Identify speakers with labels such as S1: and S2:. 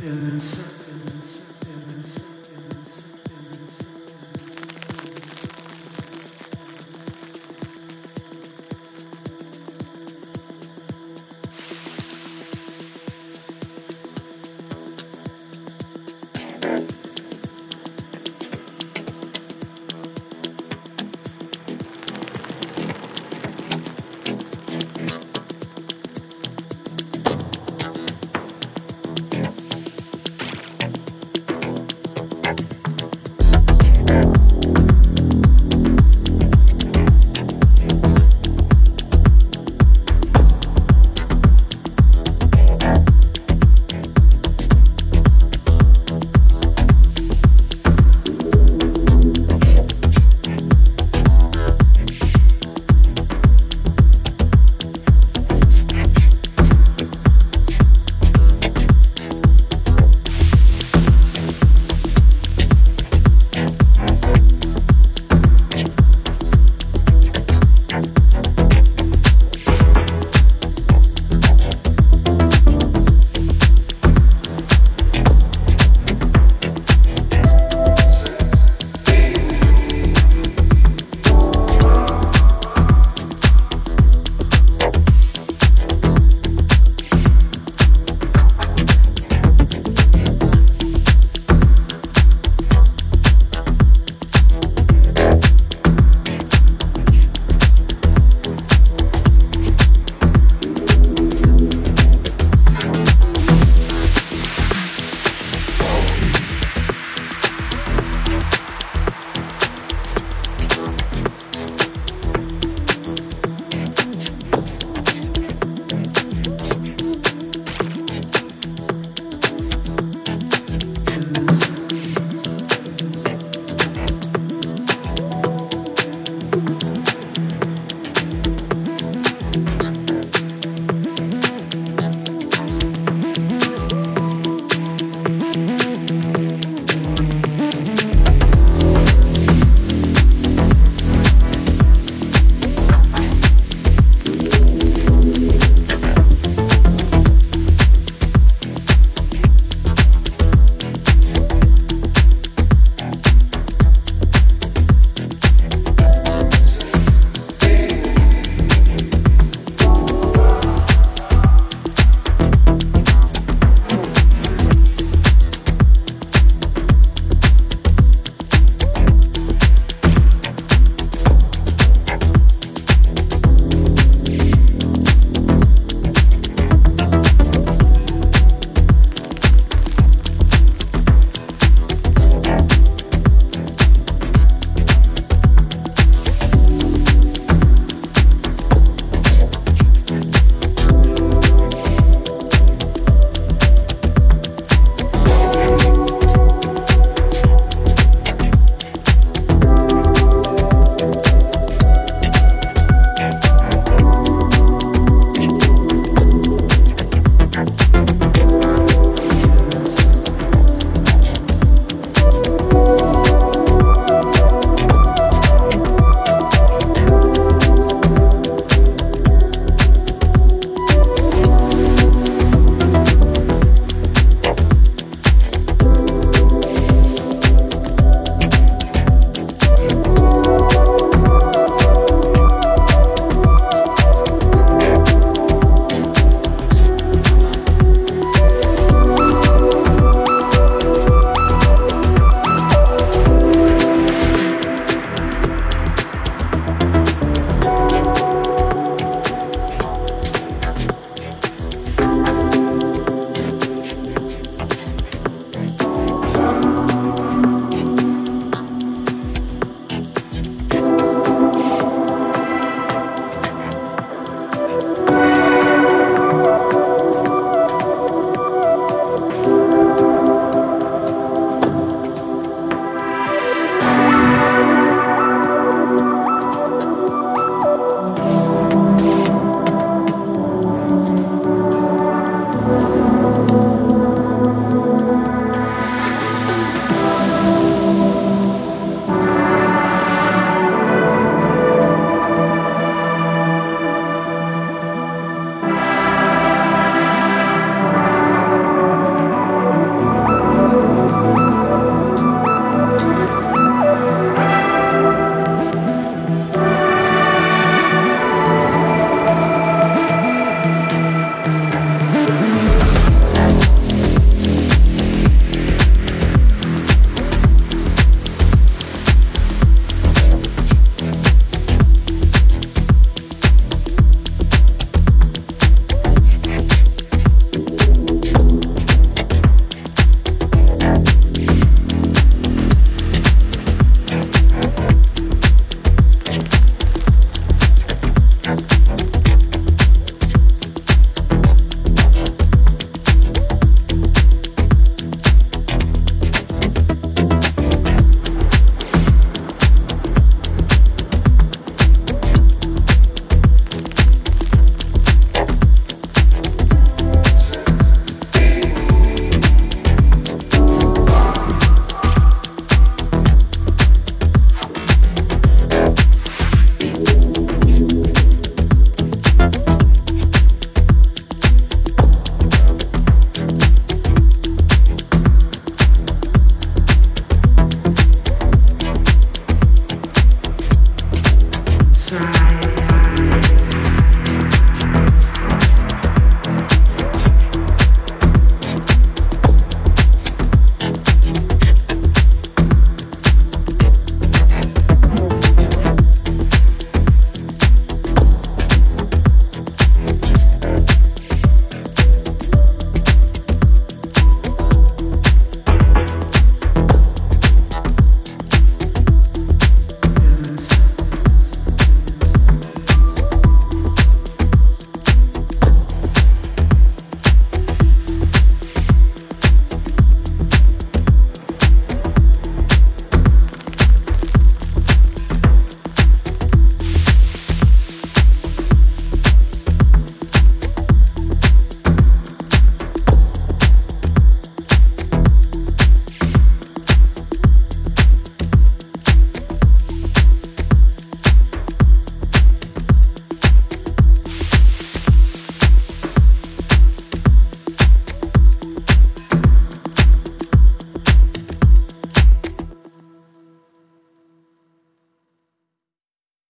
S1: feeling something.